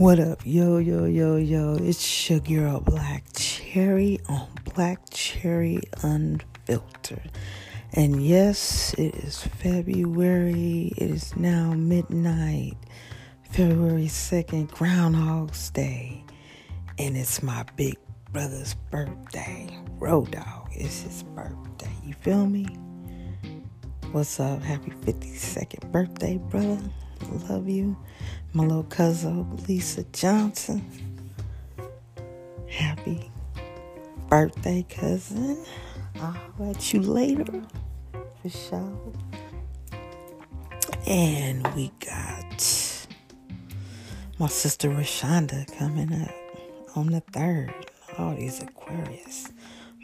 What up, yo, yo, yo, yo? It's your girl Black Cherry on Black Cherry Unfiltered. And yes, it is February. It is now midnight, February 2nd, Groundhog's Day. And it's my big brother's birthday. Road Dog, it's his birthday. You feel me? What's up? Happy 52nd birthday, brother. Love you my little cousin Lisa Johnson. Happy birthday, cousin. I'll let you later for sure. And we got my sister Rashonda coming up on the third. All these Aquarius.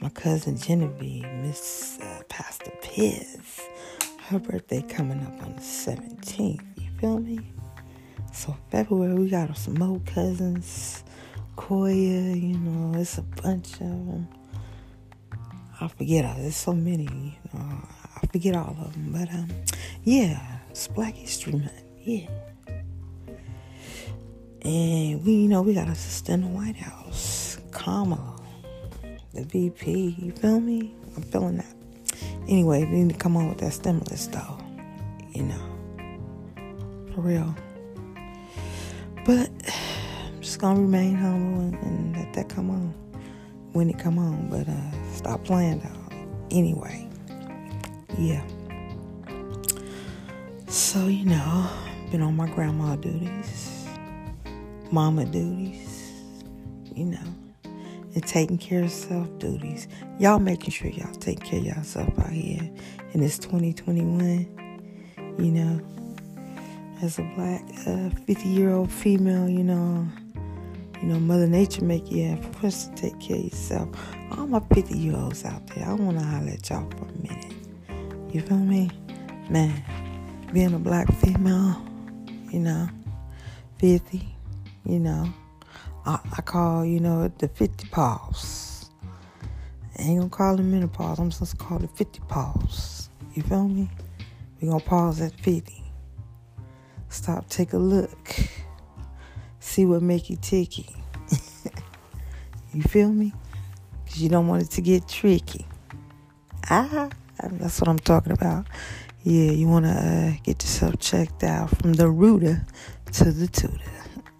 My cousin Genevieve, Miss uh, Pastor Piz. Her birthday coming up on the 17th. You feel me? So February we got some more cousins, Koya, you know, it's a bunch of them. I forget. There's so many. I forget all of them, but um, yeah, it's Black History Month, yeah. And we, you know, we got a sister in the White House, Kamala, the VP. You feel me? I'm feeling that. Anyway, we need to come on with that stimulus, though. You know, for real. But I'm just gonna remain humble and, and let that come on when it come on. But uh, stop playing though. Anyway, yeah. So you know, been on my grandma duties, mama duties, you know, and taking care of self duties. Y'all making sure y'all take care of yourself out here in this 2021. You know as a black 50 uh, year old female, you know, you know, Mother Nature make you have first to take care of yourself. All my 50 year olds out there, I want to holler at y'all for a minute. You feel me? Man, being a black female, you know, 50, you know, I, I call, you know, the 50 pause. I ain't gonna call it menopause, I'm supposed to call it 50 pause. You feel me? we gonna pause at 50. Stop, take a look. See what make you ticky. you feel me? Because you don't want it to get tricky. Ah, that's what I'm talking about. Yeah, you want to uh, get yourself checked out from the rooter to the tutor.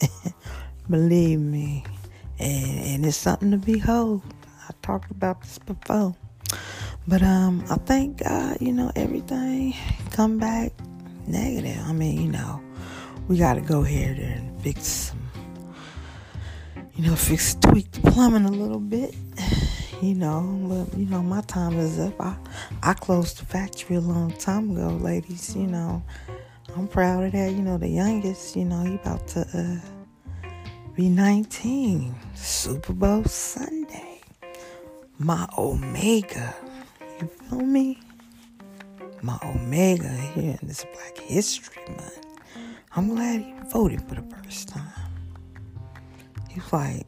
Believe me. And, and it's something to behold. I talked about this before. But um, I thank God, you know, everything come back negative. I mean, you know, we got to go here and fix some, you know, fix, tweak the plumbing a little bit. You know, but you know, my time is up. I I closed the factory a long time ago, ladies. You know, I'm proud of that. You know, the youngest, you know, he about to uh, be 19. Super Bowl Sunday. My Omega. You feel me? My Omega here in this Black History Month. I'm glad he voted for the first time. He's like,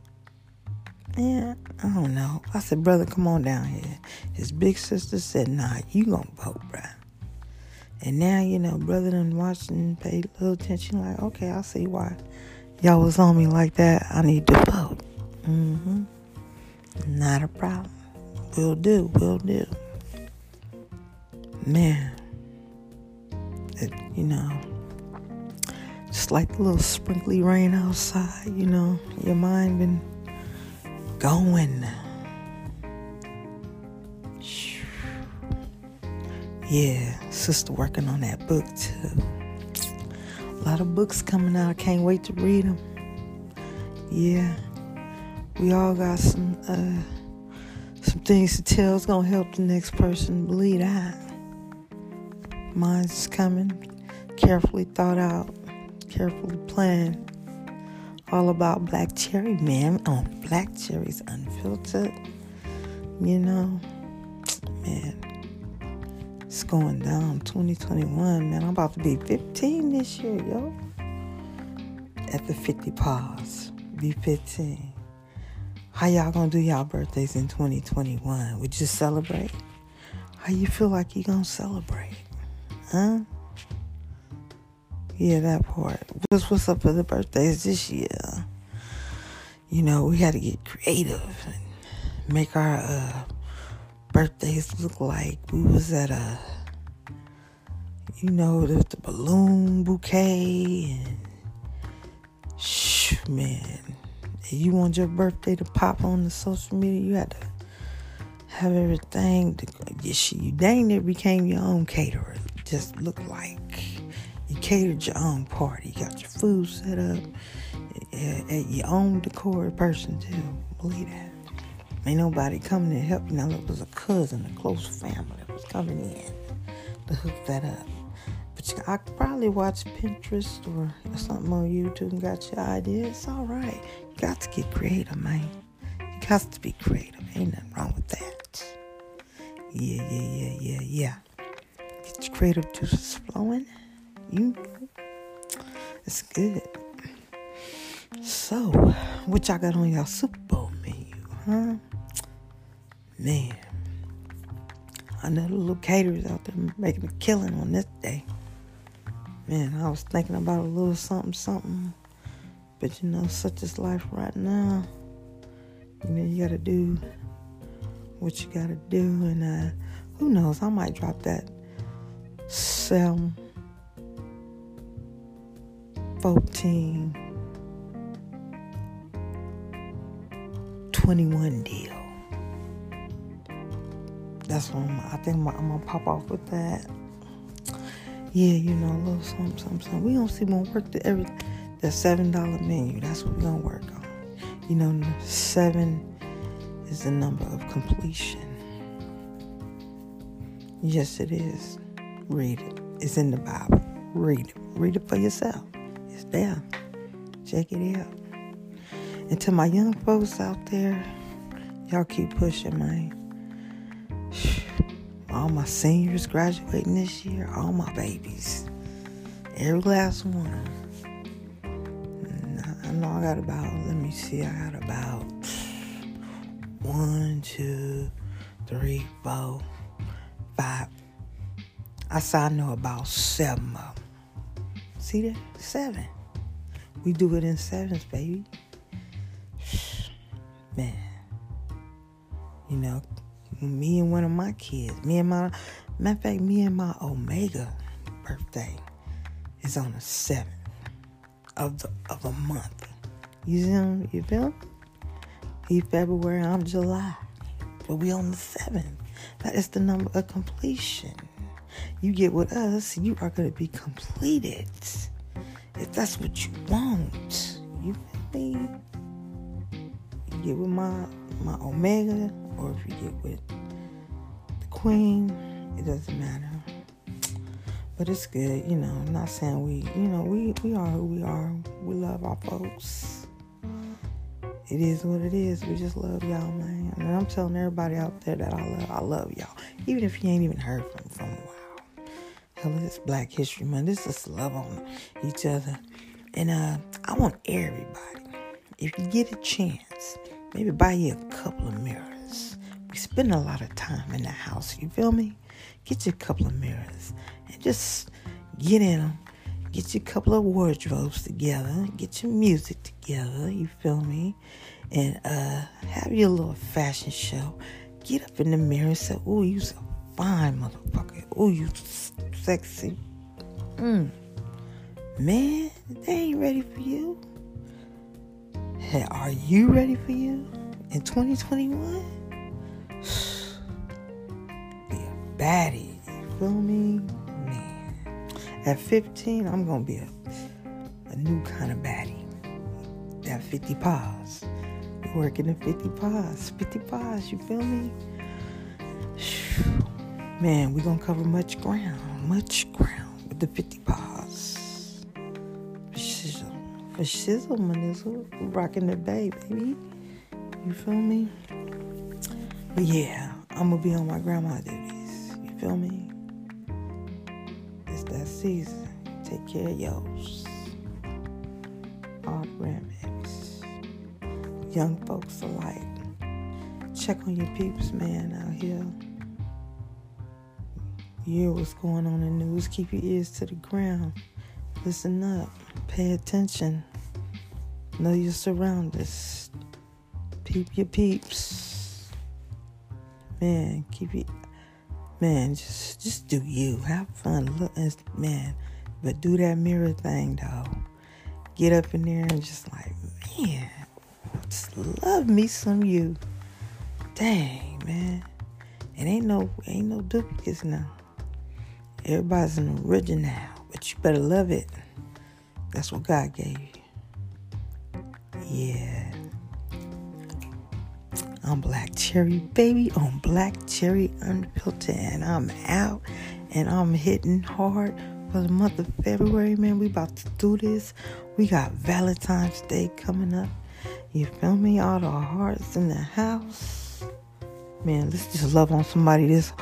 yeah, I don't know. I said, brother, come on down here. His big sister said, nah, you gonna vote, bruh. And now, you know, brother done watched and paid a little attention, like, okay, I see why y'all was on me like that. I need to vote. Mm-hmm. Not a problem. Will do, will do. Man, it, you know, like the little sprinkly rain outside, you know, your mind been going. Yeah, sister working on that book too. A lot of books coming out. I can't wait to read them. Yeah, we all got some uh, some things to tell. It's gonna help the next person believe that. Mine's coming, carefully thought out carefully planned. All about Black Cherry, man. On oh, Black Cherries Unfiltered. You know, man, it's going down 2021, man. I'm about to be 15 this year, yo. At the 50 pause, be 15. How y'all gonna do y'all birthdays in 2021? Would you celebrate? How you feel like you gonna celebrate? Huh? Yeah, that part. What's what's up for the birthdays this year? you know, we had to get creative and make our uh, birthdays look like we was at a, you know, the, the balloon bouquet and, shh, man, if you want your birthday to pop on the social media, you had to have everything. To, you dang it became your own caterer. Just look like you catered your own party. You got your food set up eh, eh, at your own decor person too. Believe that. Ain't nobody coming to help you. Now it was a cousin, a close family that was coming in to hook that up. But you, I probably watch Pinterest or something on YouTube and got your idea. It's all right. You got to get creative, man. You got to be creative. Ain't nothing wrong with that. Yeah, yeah, yeah, yeah, yeah. Get your creative juices flowing. You, it's good. So, what y'all got on y'all Super Bowl menu, huh? Man, I know the little caterers out there making a killing on this day. Man, I was thinking about a little something, something. But you know, such is life right now. You know, you gotta do what you gotta do, and uh, who knows? I might drop that Sam 14 21 deal. That's what I'm, I think I'm, I'm, gonna pop off with that. Yeah, you know, a little something, something, something. We don't see more work to every that seven dollar menu. That's what we're gonna work on. You know, seven is the number of completion. Yes, it is. Read it. It's in the Bible. Read it. Read it for yourself. It's there. Check it out. And to my young folks out there, y'all keep pushing, man. All my seniors graduating this year, all my babies, every last one. I know I got about, let me see, I got about one, two, three, four, five. I saw I know about seven of them. See that? Seven. We do it in sevens, baby man, you know, me and one of my kids, me and my, matter of fact, me and my Omega birthday is on the seventh of the of a month. You see? You feel? He February, I'm July, but we on the seventh. That is the number of completion. You get with us, you are going to be completed. If that's what you want, you feel me? get with my my Omega or if you get with the Queen, it doesn't matter. But it's good, you know. I'm not saying we, you know, we we are who we are. We love our folks. It is what it is. We just love y'all, man. And I'm telling everybody out there that I love, I love y'all. Even if you ain't even heard from. Hell, it's Black History Month. This is love on each other. And uh, I want everybody, if you get a chance, Maybe buy you a couple of mirrors. We spend a lot of time in the house, you feel me? Get you a couple of mirrors and just get in them. Get you a couple of wardrobes together. Get your music together, you feel me? And uh, have your little fashion show. Get up in the mirror and say, "Oh, you so fine, motherfucker. Oh, you sexy." Mm. Man, they ain't ready for you. Hey, are you ready for you in 2021? Be a baddie. You feel me? Man. At 15, I'm going to be a, a new kind of baddie. That 50 pause. Working at 50 pause. 50 pause, you feel me? Man, we're going to cover much ground. Much ground with the 50 pause a shizzle manizzle rocking the bay, baby. You feel me? But yeah, I'm gonna be on my grandma duties. You feel me? It's that season. Take care of yours. All grandbabies. Young folks alike. Check on your peeps, man, out here. Hear what's going on in the news. Keep your ears to the ground. Listen up. Pay attention. Know your surroundings. Peep your peeps. Man, keep it. Man, just just do you. Have fun. Look, man, but do that mirror thing though. Get up in there and just like, man, just love me some you. Dang, man. It ain't no ain't no duplicates now. Everybody's an original, but you better love it. That's what God gave you. Yeah. I'm Black Cherry Baby on Black Cherry Unfiltered, and I'm out and I'm hitting hard for the month of February, man. We about to do this. We got Valentine's Day coming up. You feel me? All the hearts in the house. Man, let's just love on somebody this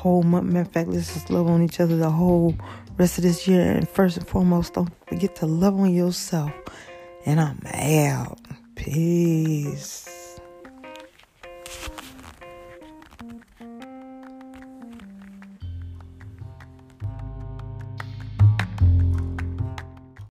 whole month. Matter of fact, let's just love on each other the whole rest of this year. And first and foremost, don't forget to love on yourself. And I'm out. Peace.